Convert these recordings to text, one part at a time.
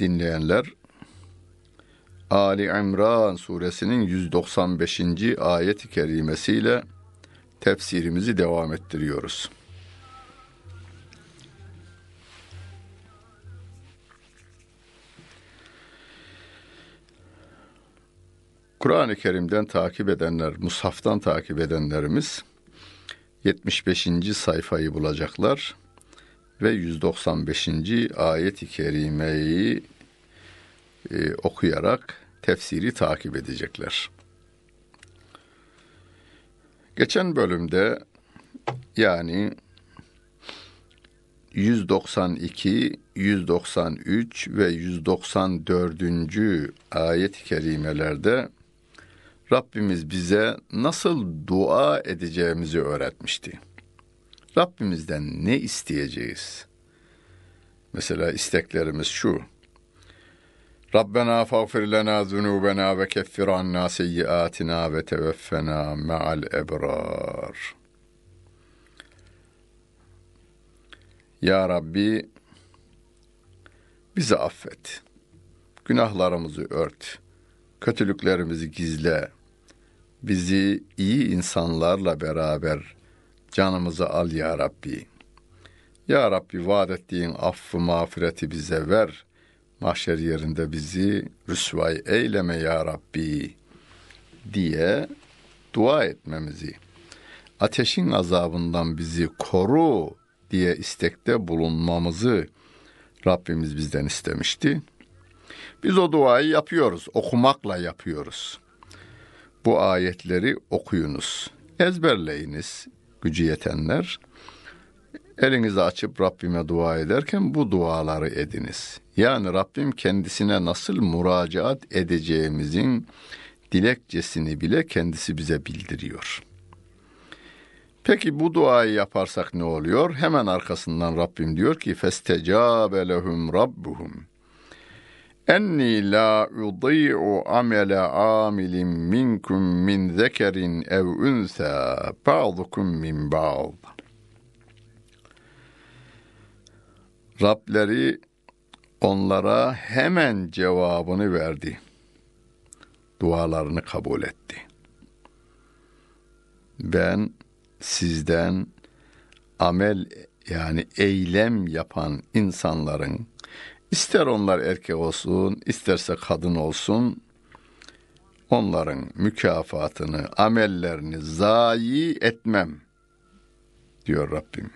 dinleyenler, Ali İmran suresinin 195. ayet-i kerimesiyle tefsirimizi devam ettiriyoruz. Kur'an-ı Kerim'den takip edenler, Mushaf'tan takip edenlerimiz 75. sayfayı bulacaklar ve 195. ayet-i kerimeyi e, okuyarak tefsiri takip edecekler. Geçen bölümde yani 192, 193 ve 194. ayet-i kerimelerde Rabbimiz bize nasıl dua edeceğimizi öğretmişti. Rabbimizden ne isteyeceğiz? Mesela isteklerimiz şu. Rabbena fagfir lena zunubena ve keffir anna seyyiatina ve teveffena ma'al ebrar. Ya Rabbi bizi affet. Günahlarımızı ört. Kötülüklerimizi gizle. Bizi iyi insanlarla beraber canımızı al ya Rabbi. Ya Rabbi vaat ettiğin affı mağfireti bize ver. Mahşer yerinde bizi rüsvay eyleme ya Rabbi diye dua etmemizi, ateşin azabından bizi koru diye istekte bulunmamızı Rabbimiz bizden istemişti. Biz o duayı yapıyoruz, okumakla yapıyoruz. Bu ayetleri okuyunuz, ezberleyiniz, gücü yetenler elinizi açıp Rabbime dua ederken bu duaları ediniz. Yani Rabbim kendisine nasıl müracaat edeceğimizin dilekçesini bile kendisi bize bildiriyor. Peki bu duayı yaparsak ne oluyor? Hemen arkasından Rabbim diyor ki festecabe lehum rabbuhum enni la udî'u amele amilin minkum min zekerin ev unsa ba'dukum min ba'd. Rableri onlara hemen cevabını verdi. Dualarını kabul etti. Ben sizden amel yani eylem yapan insanların İster onlar erkek olsun, isterse kadın olsun, onların mükafatını, amellerini zayi etmem, diyor Rabbim.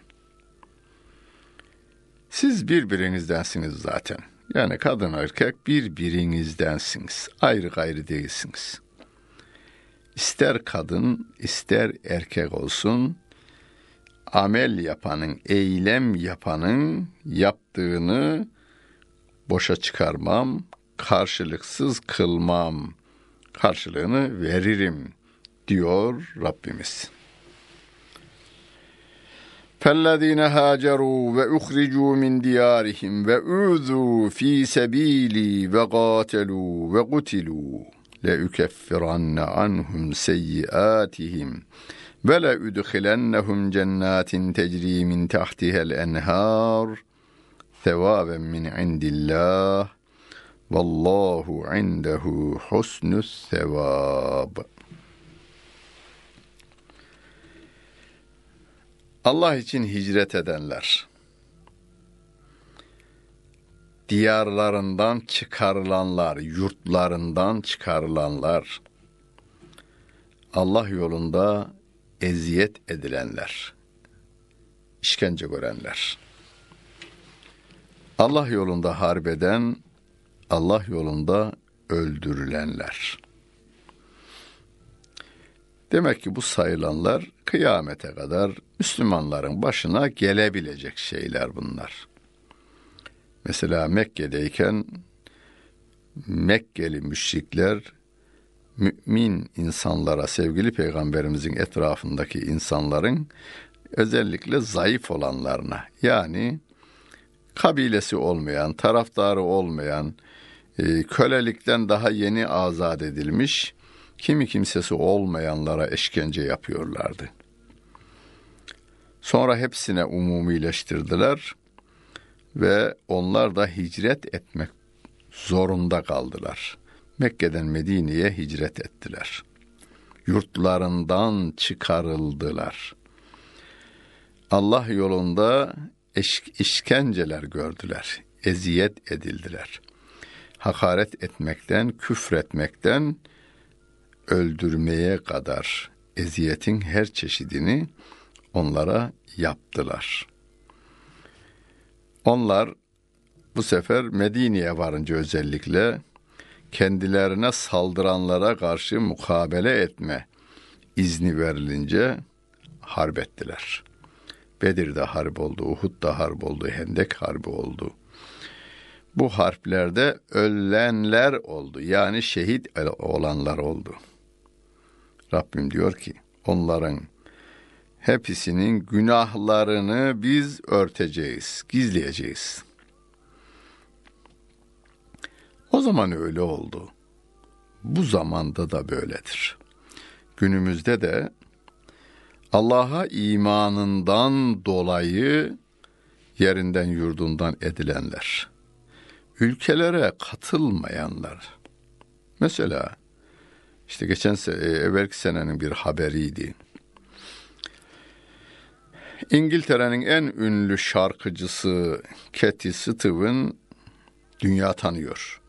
Siz birbirinizdensiniz zaten. Yani kadın erkek birbirinizdensiniz. Ayrı gayrı değilsiniz. İster kadın, ister erkek olsun, amel yapanın, eylem yapanın yaptığını boşa çıkarmam, karşılıksız kılmam, karşılığını veririm diyor Rabbimiz. فَالَّذ۪ينَ هَاجَرُوا وَاُخْرِجُوا مِنْ دِيَارِهِمْ وَاُوذُوا ف۪ي سَب۪يلِي وَقَاتَلُوا وَقُتِلُوا لَاُكَفِّرَنَّ عَنْهُمْ سَيِّئَاتِهِمْ وَلَاُدْخِلَنَّهُمْ جَنَّاتٍ تَجْرِي مِنْ تَحْتِهَا الْاَنْهَارِ sevaben min indillah vallahu indehu husnus sevab. Allah için hicret edenler, diyarlarından çıkarılanlar, yurtlarından çıkarılanlar, Allah yolunda eziyet edilenler, işkence görenler. Allah yolunda harbeden, Allah yolunda öldürülenler. Demek ki bu sayılanlar kıyamete kadar Müslümanların başına gelebilecek şeyler bunlar. Mesela Mekke'deyken Mekkeli müşrikler mümin insanlara, sevgili peygamberimizin etrafındaki insanların özellikle zayıf olanlarına yani kabilesi olmayan, taraftarı olmayan, e, kölelikten daha yeni azat edilmiş, kimi kimsesi olmayanlara eşkence yapıyorlardı. Sonra hepsine umumileştirdiler ve onlar da hicret etmek zorunda kaldılar. Mekke'den Medine'ye hicret ettiler. Yurtlarından çıkarıldılar. Allah yolunda eş, işkenceler gördüler, eziyet edildiler. Hakaret etmekten, küfretmekten öldürmeye kadar eziyetin her çeşidini onlara yaptılar. Onlar bu sefer Medine'ye varınca özellikle kendilerine saldıranlara karşı mukabele etme izni verilince harp ettiler. Bedir'de harp oldu, Uhud'da harp oldu, Hendek harbi oldu. Bu harplerde ölenler oldu. Yani şehit olanlar oldu. Rabbim diyor ki onların hepsinin günahlarını biz örteceğiz, gizleyeceğiz. O zaman öyle oldu. Bu zamanda da böyledir. Günümüzde de Allah'a imanından dolayı yerinden yurdundan edilenler, ülkelere katılmayanlar. Mesela işte geçen e, evvelki senenin bir haberiydi. İngiltere'nin en ünlü şarkıcısı Cathy Steven dünya tanıyor.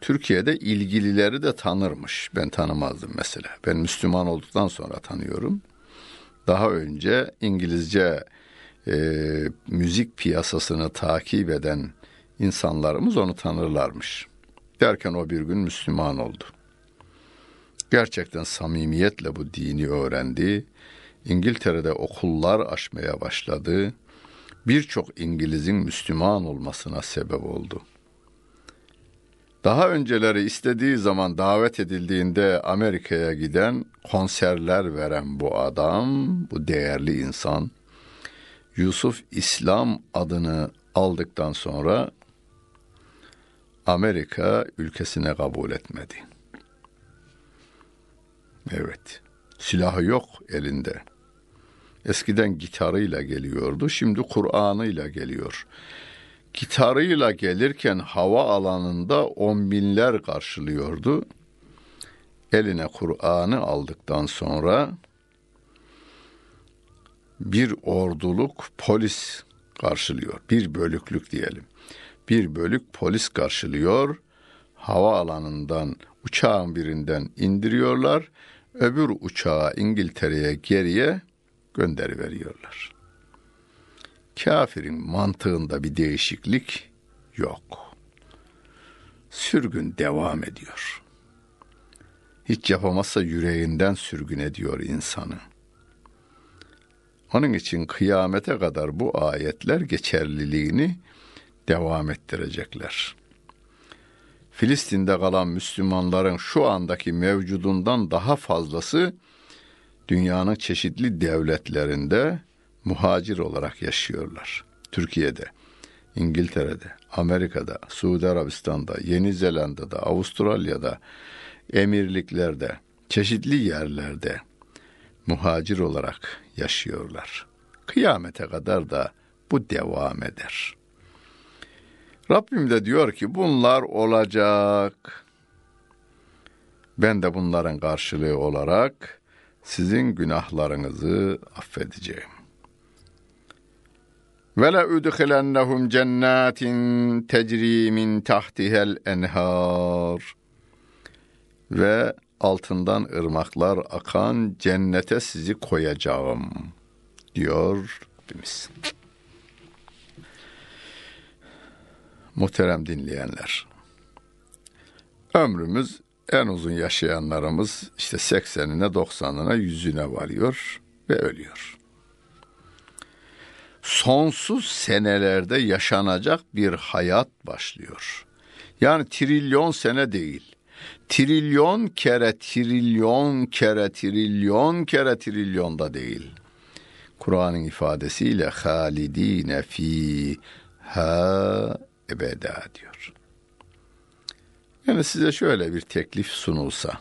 Türkiye'de ilgilileri de tanırmış. Ben tanımazdım mesela. Ben Müslüman olduktan sonra tanıyorum. Daha önce İngilizce e, müzik piyasasını takip eden insanlarımız onu tanırlarmış. Derken o bir gün Müslüman oldu. Gerçekten samimiyetle bu dini öğrendi. İngiltere'de okullar açmaya başladı. Birçok İngiliz'in Müslüman olmasına sebep oldu. Daha önceleri istediği zaman davet edildiğinde Amerika'ya giden, konserler veren bu adam, bu değerli insan, Yusuf İslam adını aldıktan sonra Amerika ülkesine kabul etmedi. Evet, silahı yok elinde. Eskiden gitarıyla geliyordu, şimdi Kur'an'ıyla geliyor gitarıyla gelirken hava alanında on binler karşılıyordu. Eline Kur'an'ı aldıktan sonra bir orduluk polis karşılıyor. Bir bölüklük diyelim. Bir bölük polis karşılıyor. Hava alanından uçağın birinden indiriyorlar. Öbür uçağı İngiltere'ye geriye gönderi veriyorlar. Kafirin mantığında bir değişiklik yok. Sürgün devam ediyor. Hiç yapamazsa yüreğinden sürgün ediyor insanı. Onun için kıyamete kadar bu ayetler geçerliliğini devam ettirecekler. Filistin'de kalan Müslümanların şu andaki mevcudundan daha fazlası dünyanın çeşitli devletlerinde muhacir olarak yaşıyorlar. Türkiye'de, İngiltere'de, Amerika'da, Suudi Arabistan'da, Yeni Zelanda'da, Avustralya'da, emirliklerde, çeşitli yerlerde muhacir olarak yaşıyorlar. Kıyamete kadar da bu devam eder. Rabbim de diyor ki bunlar olacak. Ben de bunların karşılığı olarak sizin günahlarınızı affedeceğim. Ve la udkhilennahum cennetin tecri min tahtihel enhar. Ve altından ırmaklar akan cennete sizi koyacağım diyor Rabbimiz. Muhterem dinleyenler. Ömrümüz en uzun yaşayanlarımız işte 80'ine 90'ına 100'üne varıyor ve ölüyor sonsuz senelerde yaşanacak bir hayat başlıyor. Yani trilyon sene değil. Trilyon kere trilyon kere trilyon kere trilyon da değil. Kur'an'ın ifadesiyle halidine fi ha ebeda diyor. Yani size şöyle bir teklif sunulsa.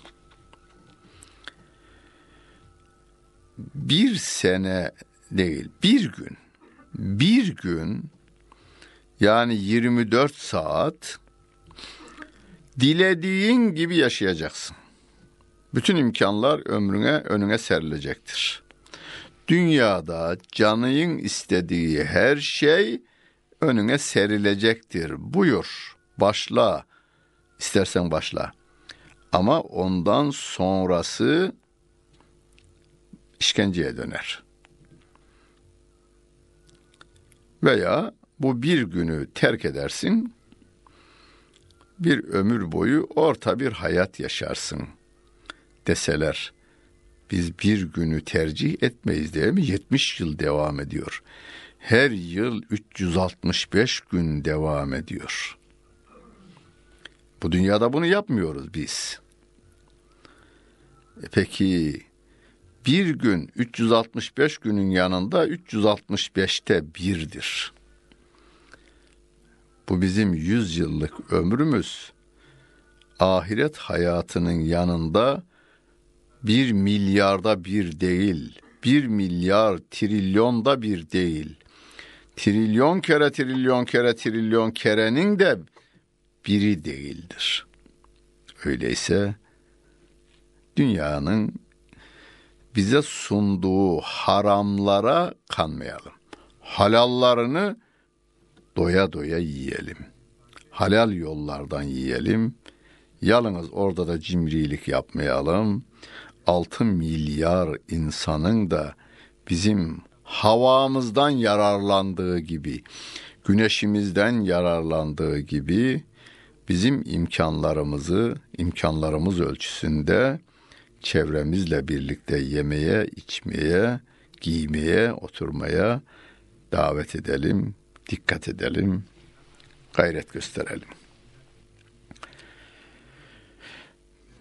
Bir sene değil, bir gün, bir gün yani 24 saat dilediğin gibi yaşayacaksın. Bütün imkanlar ömrüne önüne serilecektir. Dünyada canın istediği her şey önüne serilecektir. Buyur, başla. İstersen başla. Ama ondan sonrası işkenceye döner. Veya bu bir günü terk edersin, bir ömür boyu orta bir hayat yaşarsın deseler biz bir günü tercih etmeyiz değil mi? 70 yıl devam ediyor. Her yıl 365 gün devam ediyor. Bu dünyada bunu yapmıyoruz biz. E peki bir gün 365 günün yanında 365'te birdir. Bu bizim 100 yıllık ömrümüz. Ahiret hayatının yanında bir milyarda bir değil, bir milyar trilyonda bir değil. Trilyon kere trilyon kere trilyon kerenin de biri değildir. Öyleyse dünyanın bize sunduğu haramlara kanmayalım. Halallarını doya doya yiyelim. Halal yollardan yiyelim. Yalnız orada da cimrilik yapmayalım. 6 milyar insanın da bizim havamızdan yararlandığı gibi, güneşimizden yararlandığı gibi bizim imkanlarımızı, imkanlarımız ölçüsünde çevremizle birlikte yemeye, içmeye, giymeye, oturmaya davet edelim, dikkat edelim, gayret gösterelim.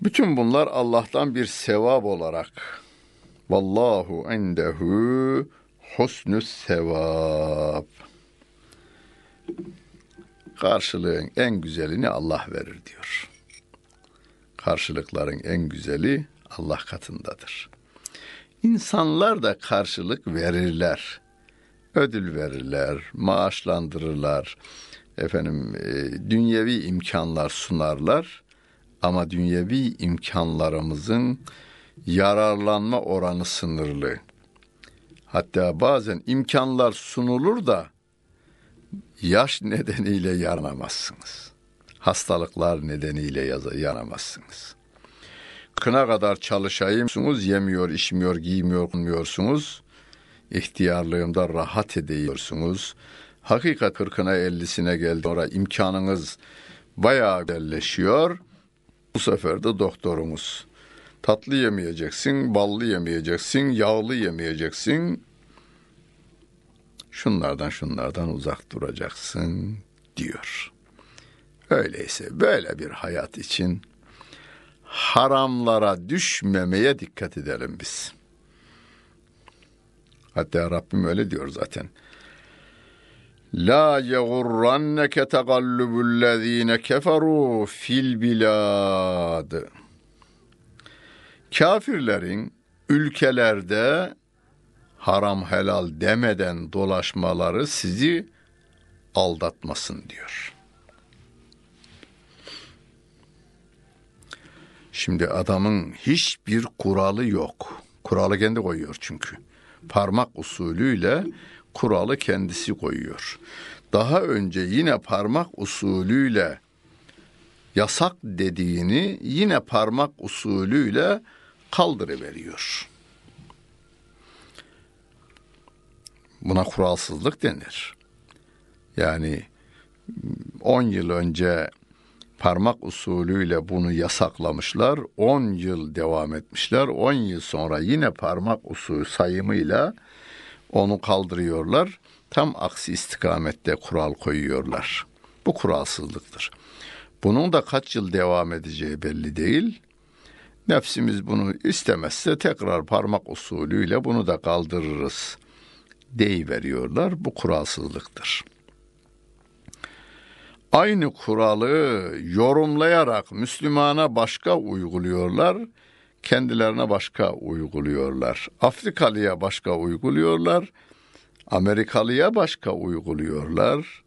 Bütün bunlar Allah'tan bir sevap olarak Vallahu endehu husnü sevap. Karşılığın en güzelini Allah verir diyor. Karşılıkların en güzeli Allah katındadır. İnsanlar da karşılık verirler. Ödül verirler, maaşlandırırlar. Efendim, e, dünyevi imkanlar sunarlar. Ama dünyevi imkanlarımızın yararlanma oranı sınırlı. Hatta bazen imkanlar sunulur da yaş nedeniyle yanamazsınız. Hastalıklar nedeniyle yanamazsınız. Kına kadar çalışayımsınız, yemiyor, içmiyor, giymiyor, kulmuyorsunuz. İhtiyarlığımda rahat ediyorsunuz. Hakikat kırkına ellisine geldi. Sonra imkanınız bayağı belleşiyor. Bu sefer de doktorumuz. Tatlı yemeyeceksin, ballı yemeyeceksin, yağlı yemeyeceksin. Şunlardan şunlardan uzak duracaksın diyor. Öyleyse böyle bir hayat için haramlara düşmemeye dikkat edelim biz. Hatta Rabbim öyle diyor zaten. La yegurranneke tegallubüllezine keferu fil bilad. Kafirlerin ülkelerde haram helal demeden dolaşmaları sizi aldatmasın diyor. Şimdi adamın hiçbir kuralı yok. Kuralı kendi koyuyor çünkü. Parmak usulüyle kuralı kendisi koyuyor. Daha önce yine parmak usulüyle yasak dediğini yine parmak usulüyle kaldırıveriyor. Buna kuralsızlık denir. Yani 10 yıl önce parmak usulüyle bunu yasaklamışlar. 10 yıl devam etmişler. 10 yıl sonra yine parmak usulü sayımıyla onu kaldırıyorlar. Tam aksi istikamette kural koyuyorlar. Bu kuralsızlıktır. Bunun da kaç yıl devam edeceği belli değil. Nefsimiz bunu istemezse tekrar parmak usulüyle bunu da kaldırırız veriyorlar. Bu kuralsızlıktır. Aynı kuralı yorumlayarak Müslümana başka uyguluyorlar, kendilerine başka uyguluyorlar. Afrikalıya başka uyguluyorlar, Amerikalıya başka uyguluyorlar,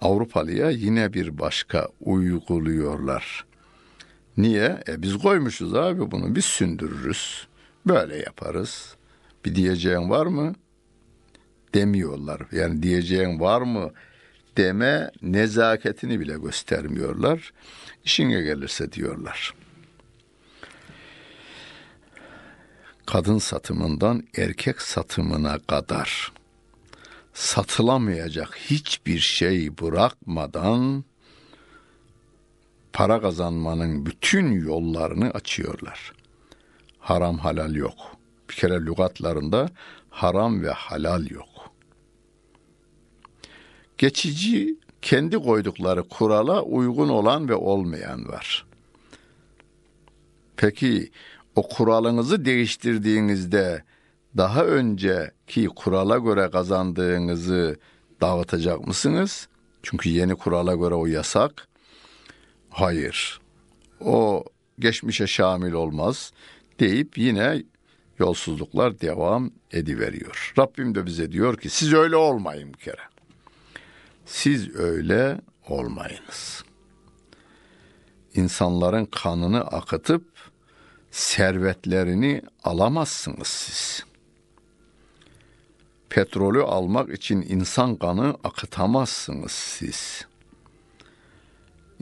Avrupalıya yine bir başka uyguluyorlar. Niye? E biz koymuşuz abi bunu. Biz sündürürüz. Böyle yaparız. Bir diyeceğin var mı? Demiyorlar. Yani diyeceğin var mı? Deme nezaketini bile göstermiyorlar. İşine gelirse diyorlar. Kadın satımından erkek satımına kadar satılamayacak hiçbir şey bırakmadan para kazanmanın bütün yollarını açıyorlar. Haram halal yok. Bir kere lügatlarında haram ve halal yok. Geçici kendi koydukları kurala uygun olan ve olmayan var. Peki o kuralınızı değiştirdiğinizde daha önceki kurala göre kazandığınızı dağıtacak mısınız? Çünkü yeni kurala göre o yasak. Hayır. O geçmişe şamil olmaz deyip yine yolsuzluklar devam ediveriyor. Rabbim de bize diyor ki siz öyle olmayın bir kere. Siz öyle olmayınız. İnsanların kanını akıtıp servetlerini alamazsınız siz. Petrolü almak için insan kanı akıtamazsınız siz.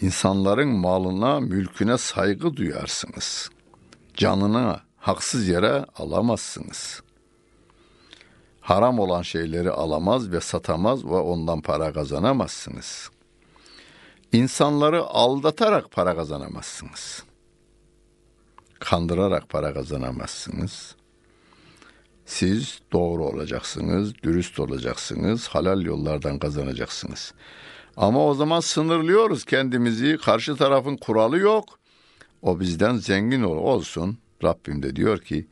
İnsanların malına, mülküne saygı duyarsınız. Canını haksız yere alamazsınız. Haram olan şeyleri alamaz ve satamaz ve ondan para kazanamazsınız. İnsanları aldatarak para kazanamazsınız. Kandırarak para kazanamazsınız. Siz doğru olacaksınız, dürüst olacaksınız, halal yollardan kazanacaksınız. Ama o zaman sınırlıyoruz kendimizi. Karşı tarafın kuralı yok. O bizden zengin ol, olsun. Rabbim de diyor ki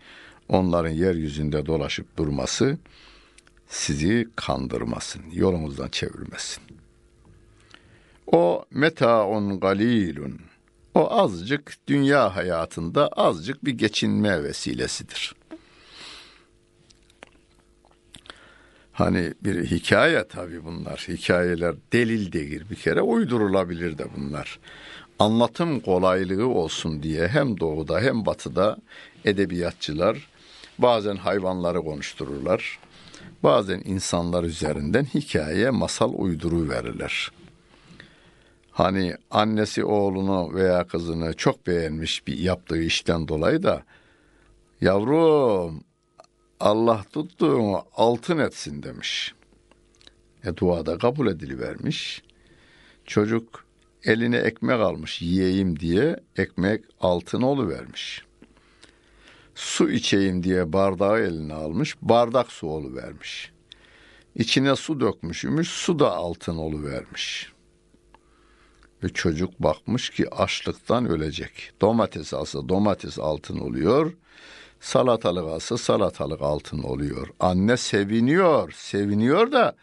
onların yeryüzünde dolaşıp durması sizi kandırmasın, yolunuzdan çevirmesin. O metaun galilun. O azıcık dünya hayatında azıcık bir geçinme vesilesidir. Hani bir hikaye tabii bunlar. Hikayeler delil değil bir kere uydurulabilir de bunlar. Anlatım kolaylığı olsun diye hem doğuda hem batıda edebiyatçılar bazen hayvanları konuştururlar. Bazen insanlar üzerinden hikaye, masal uyduru verirler. Hani annesi oğlunu veya kızını çok beğenmiş bir yaptığı işten dolayı da yavrum Allah tuttuğunu altın etsin demiş. E duada kabul edilivermiş. Çocuk eline ekmek almış yiyeyim diye ekmek altın vermiş. Su içeyim diye bardağı eline almış, bardak su vermiş. İçine su dökmüşmüş, su da altın vermiş. Ve çocuk bakmış ki açlıktan ölecek. Domates alsa domates altın oluyor. Salatalık alsa salatalık altın oluyor. Anne seviniyor, seviniyor da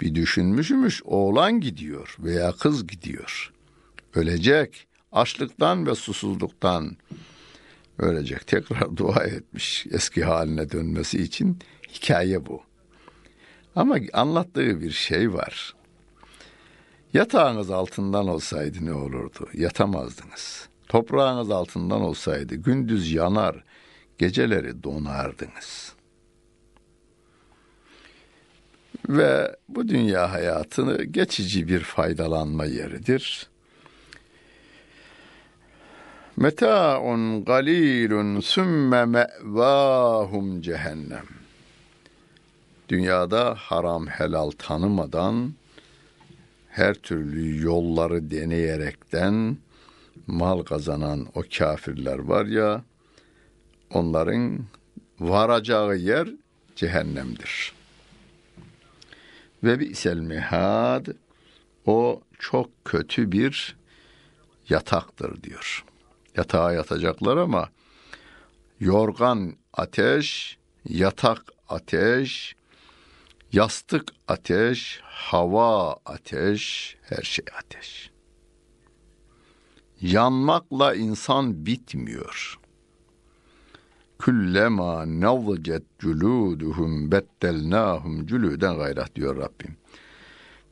bir düşünmüşmüş oğlan gidiyor veya kız gidiyor. Ölecek. Açlıktan ve susuzluktan ölecek. Tekrar dua etmiş eski haline dönmesi için. Hikaye bu. Ama anlattığı bir şey var. Yatağınız altından olsaydı ne olurdu? Yatamazdınız. Toprağınız altından olsaydı gündüz yanar, geceleri donardınız. Ve bu dünya hayatını geçici bir faydalanma yeridir. Meta'un galilun sümme me'vahum cehennem. Dünyada haram helal tanımadan her türlü yolları deneyerekten mal kazanan o kafirler var ya onların varacağı yer cehennemdir. Ve bir mihad o çok kötü bir yataktır diyor. Yatağa yatacaklar ama yorgan ateş, yatak ateş, yastık ateş, hava ateş, her şey ateş. Yanmakla insan bitmiyor. Küllema nevcet culuduhum bettelnahum culuden gayrat diyor Rabbim.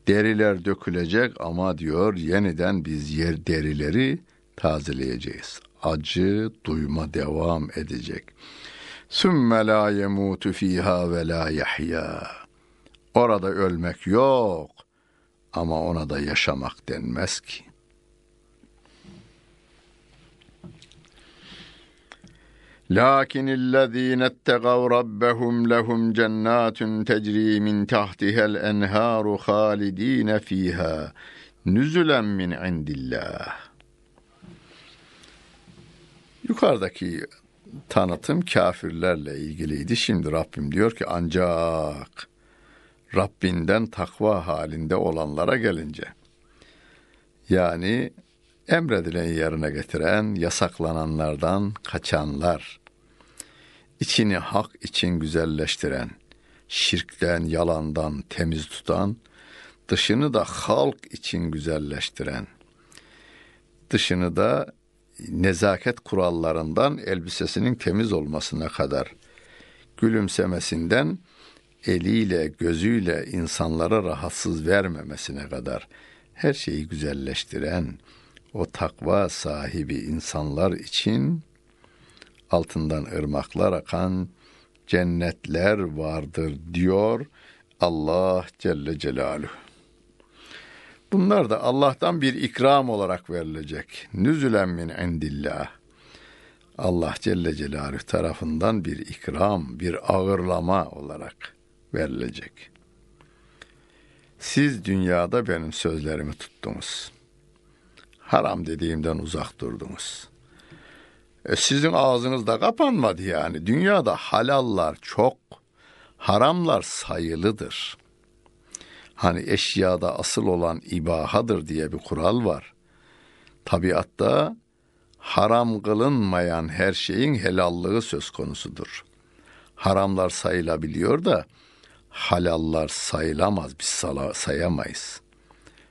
Deriler dökülecek ama diyor yeniden biz yer derileri tazeleyeceğiz. Acı duyma devam edecek. Sümme la yemutu fiha ve la yahya. Orada ölmek yok ama ona da yaşamak denmez ki. لكن الذين اتقوا ربهم لهم جنات تجري من تحتها الانهار خالدين فيها نزلا من عند الله Yukarıdaki tanıtım kafirlerle ilgiliydi. Şimdi Rabbim diyor ki ancak Rabbinden takva halinde olanlara gelince yani emredilen yerine getiren, yasaklananlardan kaçanlar, içini hak için güzelleştiren, şirkten, yalandan temiz tutan, dışını da halk için güzelleştiren, dışını da nezaket kurallarından elbisesinin temiz olmasına kadar, gülümsemesinden eliyle, gözüyle insanlara rahatsız vermemesine kadar her şeyi güzelleştiren o takva sahibi insanlar için altından ırmaklar akan cennetler vardır diyor Allah Celle Celaluhu. Bunlar da Allah'tan bir ikram olarak verilecek. Nüzülen min indillah. Allah Celle Celaluhu tarafından bir ikram, bir ağırlama olarak verilecek. Siz dünyada benim sözlerimi tuttunuz. Haram dediğimden uzak durdunuz. E sizin ağzınız da kapanmadı yani. Dünyada halallar çok, haramlar sayılıdır. Hani eşyada asıl olan ibahadır diye bir kural var. Tabiatta haram kılınmayan her şeyin helallığı söz konusudur. Haramlar sayılabiliyor da halallar sayılamaz, biz sayamayız.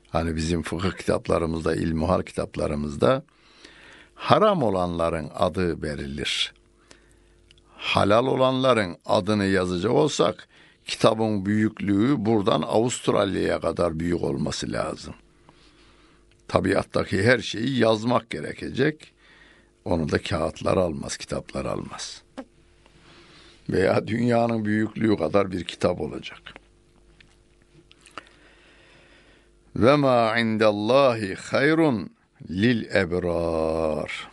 Hani bizim fıkıh kitaplarımızda, ilmuhal kitaplarımızda haram olanların adı verilir. Halal olanların adını yazacak olsak kitabın büyüklüğü buradan Avustralya'ya kadar büyük olması lazım. Tabiattaki her şeyi yazmak gerekecek. Onu da kağıtlar almaz, kitaplar almaz. Veya dünyanın büyüklüğü kadar bir kitap olacak. Ve ma indallahi hayrun lil ebrar.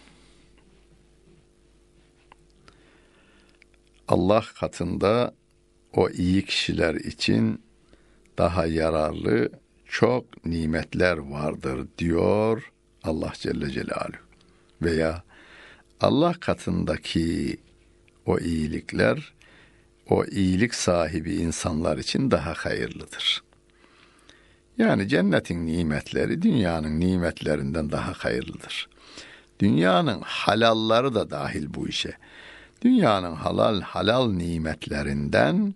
Allah katında o iyi kişiler için daha yararlı çok nimetler vardır diyor Allah Celle Celaluhu. Veya Allah katındaki o iyilikler o iyilik sahibi insanlar için daha hayırlıdır. Yani cennetin nimetleri dünyanın nimetlerinden daha hayırlıdır. Dünyanın halalları da dahil bu işe. Dünyanın halal halal nimetlerinden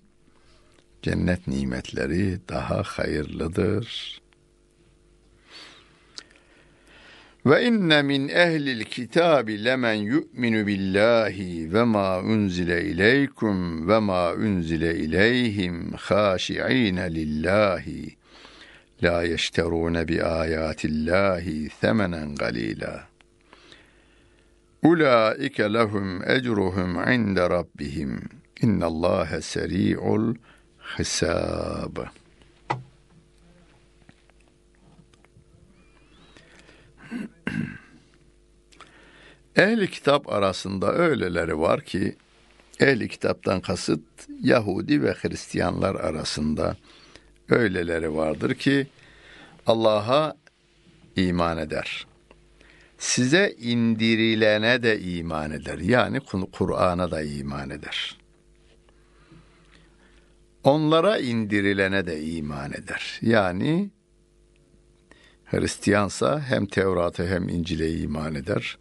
cennet nimetleri daha hayırlıdır. Ve inne min ehlil kitabi lemen yu'minu billahi ve ma unzile ileykum ve ma unzile ileyhim haşi'in lillahi la yeşterune bi ayatillahi semenen galila. Ulaike lehum ecruhum inde rabbihim. İnnallâhe seri'ul hisab. Ehli kitap arasında öyleleri var ki ehli kitaptan kasıt Yahudi ve Hristiyanlar arasında öyleleri vardır ki Allah'a iman eder. Size indirilene de iman eder. Yani Kur'an'a da iman eder. Onlara indirilene de iman eder. Yani Hristiyansa hem Tevrat'a hem İncil'e iman eder.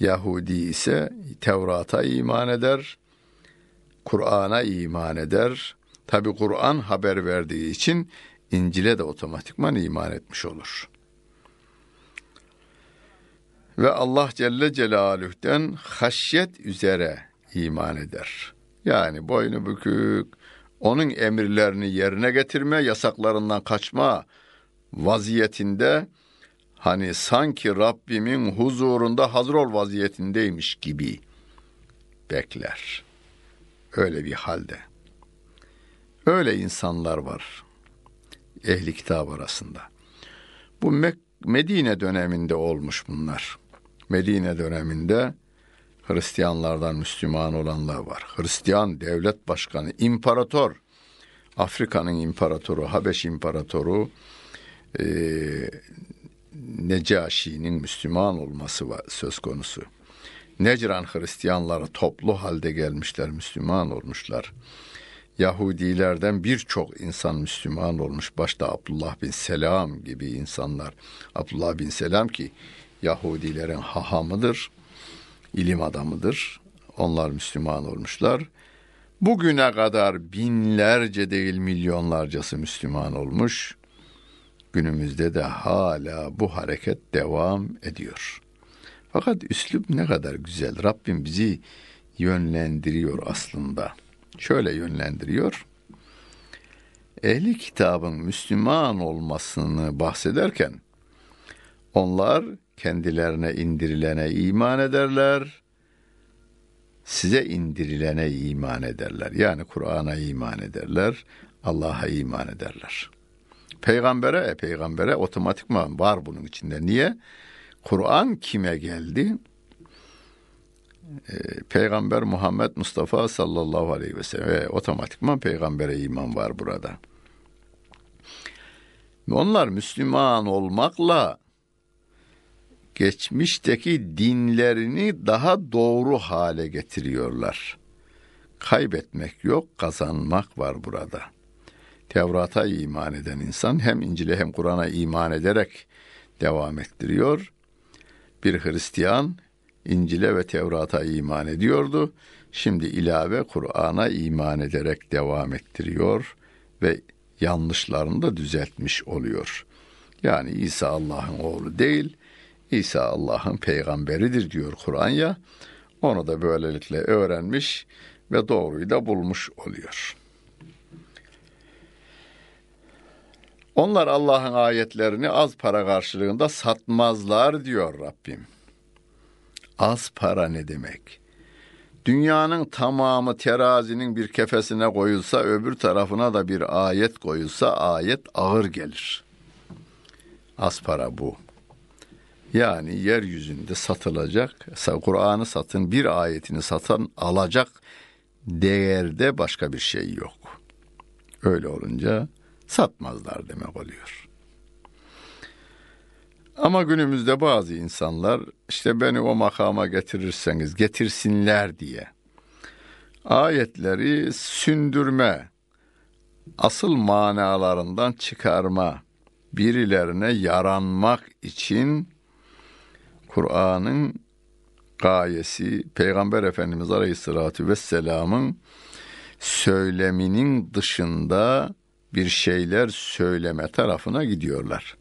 Yahudi ise Tevrat'a iman eder. Kur'an'a iman eder. Tabi Kur'an haber verdiği için İncil'e de otomatikman iman etmiş olur. Ve Allah Celle Celaluh'ten haşyet üzere iman eder. Yani boynu bükük, onun emirlerini yerine getirme, yasaklarından kaçma vaziyetinde hani sanki Rabbimin huzurunda hazır ol vaziyetindeymiş gibi bekler. Öyle bir halde. Öyle insanlar var ehli kitap arasında. Bu Medine döneminde olmuş bunlar. Medine döneminde Hristiyanlardan Müslüman olanlar var. Hristiyan devlet başkanı, imparator, Afrika'nın imparatoru, Habeş imparatoru, e, Necaşi'nin Müslüman olması var, söz konusu. Necran Hristiyanları toplu halde gelmişler, Müslüman olmuşlar. Yahudilerden birçok insan Müslüman olmuş. Başta Abdullah bin Selam gibi insanlar. Abdullah bin Selam ki Yahudilerin hahamıdır, ilim adamıdır. Onlar Müslüman olmuşlar. Bugüne kadar binlerce değil milyonlarcası Müslüman olmuş. Günümüzde de hala bu hareket devam ediyor. Fakat üslup ne kadar güzel. Rabbim bizi yönlendiriyor aslında. Şöyle yönlendiriyor. Ehli kitabın Müslüman olmasını bahsederken onlar kendilerine indirilene iman ederler. Size indirilene iman ederler. Yani Kur'an'a iman ederler. Allah'a iman ederler. Peygambere, e, peygambere otomatikman var bunun içinde. Niye? Kur'an kime geldi? E, Peygamber Muhammed Mustafa sallallahu aleyhi ve sellem ve otomatikman peygambere iman var burada. Onlar Müslüman olmakla geçmişteki dinlerini daha doğru hale getiriyorlar. Kaybetmek yok, kazanmak var burada. Tevrat'a iman eden insan hem İncil'e hem Kur'an'a iman ederek devam ettiriyor. Bir Hristiyan İncil'e ve Tevrat'a iman ediyordu. Şimdi ilave Kur'an'a iman ederek devam ettiriyor ve yanlışlarını da düzeltmiş oluyor. Yani İsa Allah'ın oğlu değil, İsa Allah'ın peygamberidir diyor Kur'an ya. Onu da böylelikle öğrenmiş ve doğruyu da bulmuş oluyor. Onlar Allah'ın ayetlerini az para karşılığında satmazlar diyor Rabbim. Az para ne demek? Dünyanın tamamı terazinin bir kefesine koyulsa öbür tarafına da bir ayet koyulsa ayet ağır gelir. Az para bu. Yani yeryüzünde satılacak, Kur'an'ı satın, bir ayetini satan alacak değerde başka bir şey yok. Öyle olunca satmazlar demek oluyor. Ama günümüzde bazı insanlar işte beni o makama getirirseniz getirsinler diye ayetleri sündürme, asıl manalarından çıkarma, birilerine yaranmak için Kur'an'ın gayesi Peygamber Efendimiz Aleyhisselatü Vesselam'ın söyleminin dışında bir şeyler söyleme tarafına gidiyorlar.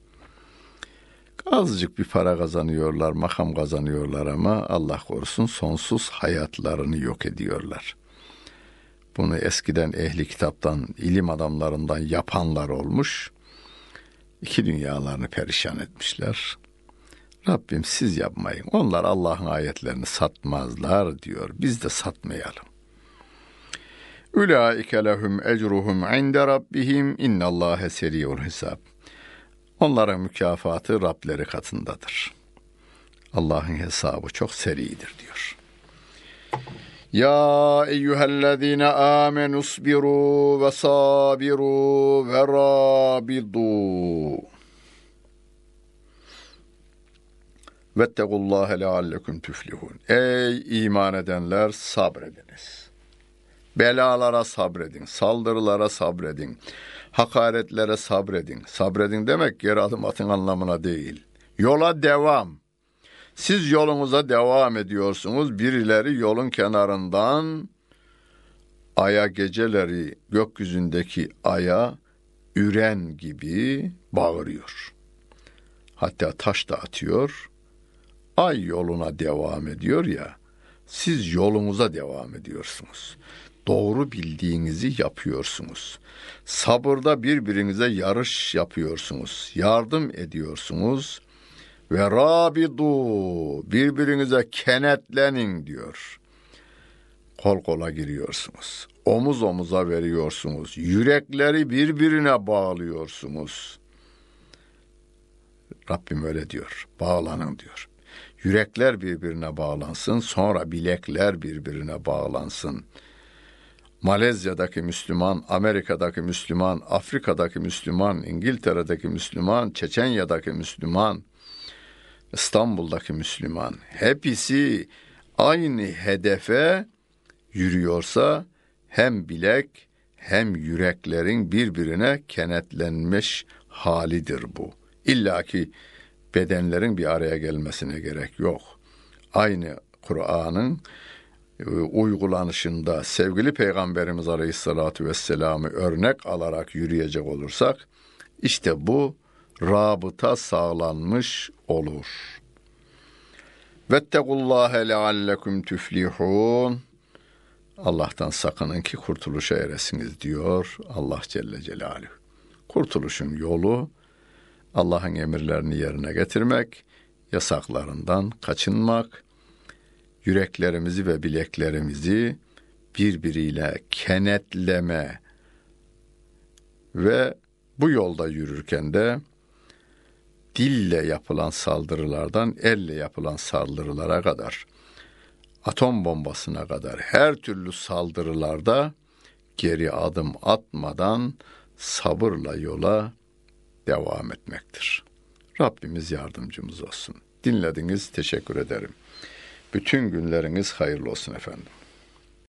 Azıcık bir para kazanıyorlar, makam kazanıyorlar ama Allah korusun sonsuz hayatlarını yok ediyorlar. Bunu eskiden ehli kitaptan, ilim adamlarından yapanlar olmuş. İki dünyalarını perişan etmişler. Rabbim siz yapmayın. Onlar Allah'ın ayetlerini satmazlar diyor. Biz de satmayalım. Ulaike lehum ecruhum inde rabbihim innallâhe seriyul hisab. Onların mükafatı Rableri katındadır. Allah'ın hesabı çok seridir diyor. Ya eyyühellezine amenu sbiru ve sabiru ve rabidu. Vettegullâhe leallekum tüflihun. Ey iman edenler sabrediniz. Belalara sabredin, saldırılara sabredin, hakaretlere sabredin. Sabredin demek geri adım atın anlamına değil. Yola devam. Siz yolunuza devam ediyorsunuz. Birileri yolun kenarından aya geceleri gökyüzündeki aya üren gibi bağırıyor. Hatta taş da atıyor. Ay yoluna devam ediyor ya. Siz yolunuza devam ediyorsunuz. Doğru bildiğinizi yapıyorsunuz. Sabırda birbirinize yarış yapıyorsunuz. Yardım ediyorsunuz. Ve rabidu birbirinize kenetlenin diyor. Kol kola giriyorsunuz. Omuz omuza veriyorsunuz. Yürekleri birbirine bağlıyorsunuz. Rabbim öyle diyor. Bağlanın diyor. Yürekler birbirine bağlansın, sonra bilekler birbirine bağlansın. Malezya'daki Müslüman, Amerika'daki Müslüman, Afrika'daki Müslüman, İngiltere'deki Müslüman, Çeçenya'daki Müslüman, İstanbul'daki Müslüman hepsi aynı hedefe yürüyorsa hem bilek hem yüreklerin birbirine kenetlenmiş halidir bu. İlla ki bedenlerin bir araya gelmesine gerek yok. Aynı Kur'an'ın e, uygulanışında sevgili Peygamberimiz Aleyhisselatü Vesselam'ı örnek alarak yürüyecek olursak işte bu rabıta sağlanmış olur. Vettekullâhe leallekum tüflihun. Allah'tan sakının ki kurtuluşa eresiniz diyor Allah Celle Celaluhu. Kurtuluşun yolu Allah'ın emirlerini yerine getirmek, yasaklarından kaçınmak, yüreklerimizi ve bileklerimizi birbiriyle kenetleme ve bu yolda yürürken de dille yapılan saldırılardan elle yapılan saldırılara kadar atom bombasına kadar her türlü saldırılarda geri adım atmadan sabırla yola devam etmektir. Rabbimiz yardımcımız olsun. Dinlediniz, teşekkür ederim. Bütün günleriniz hayırlı olsun efendim.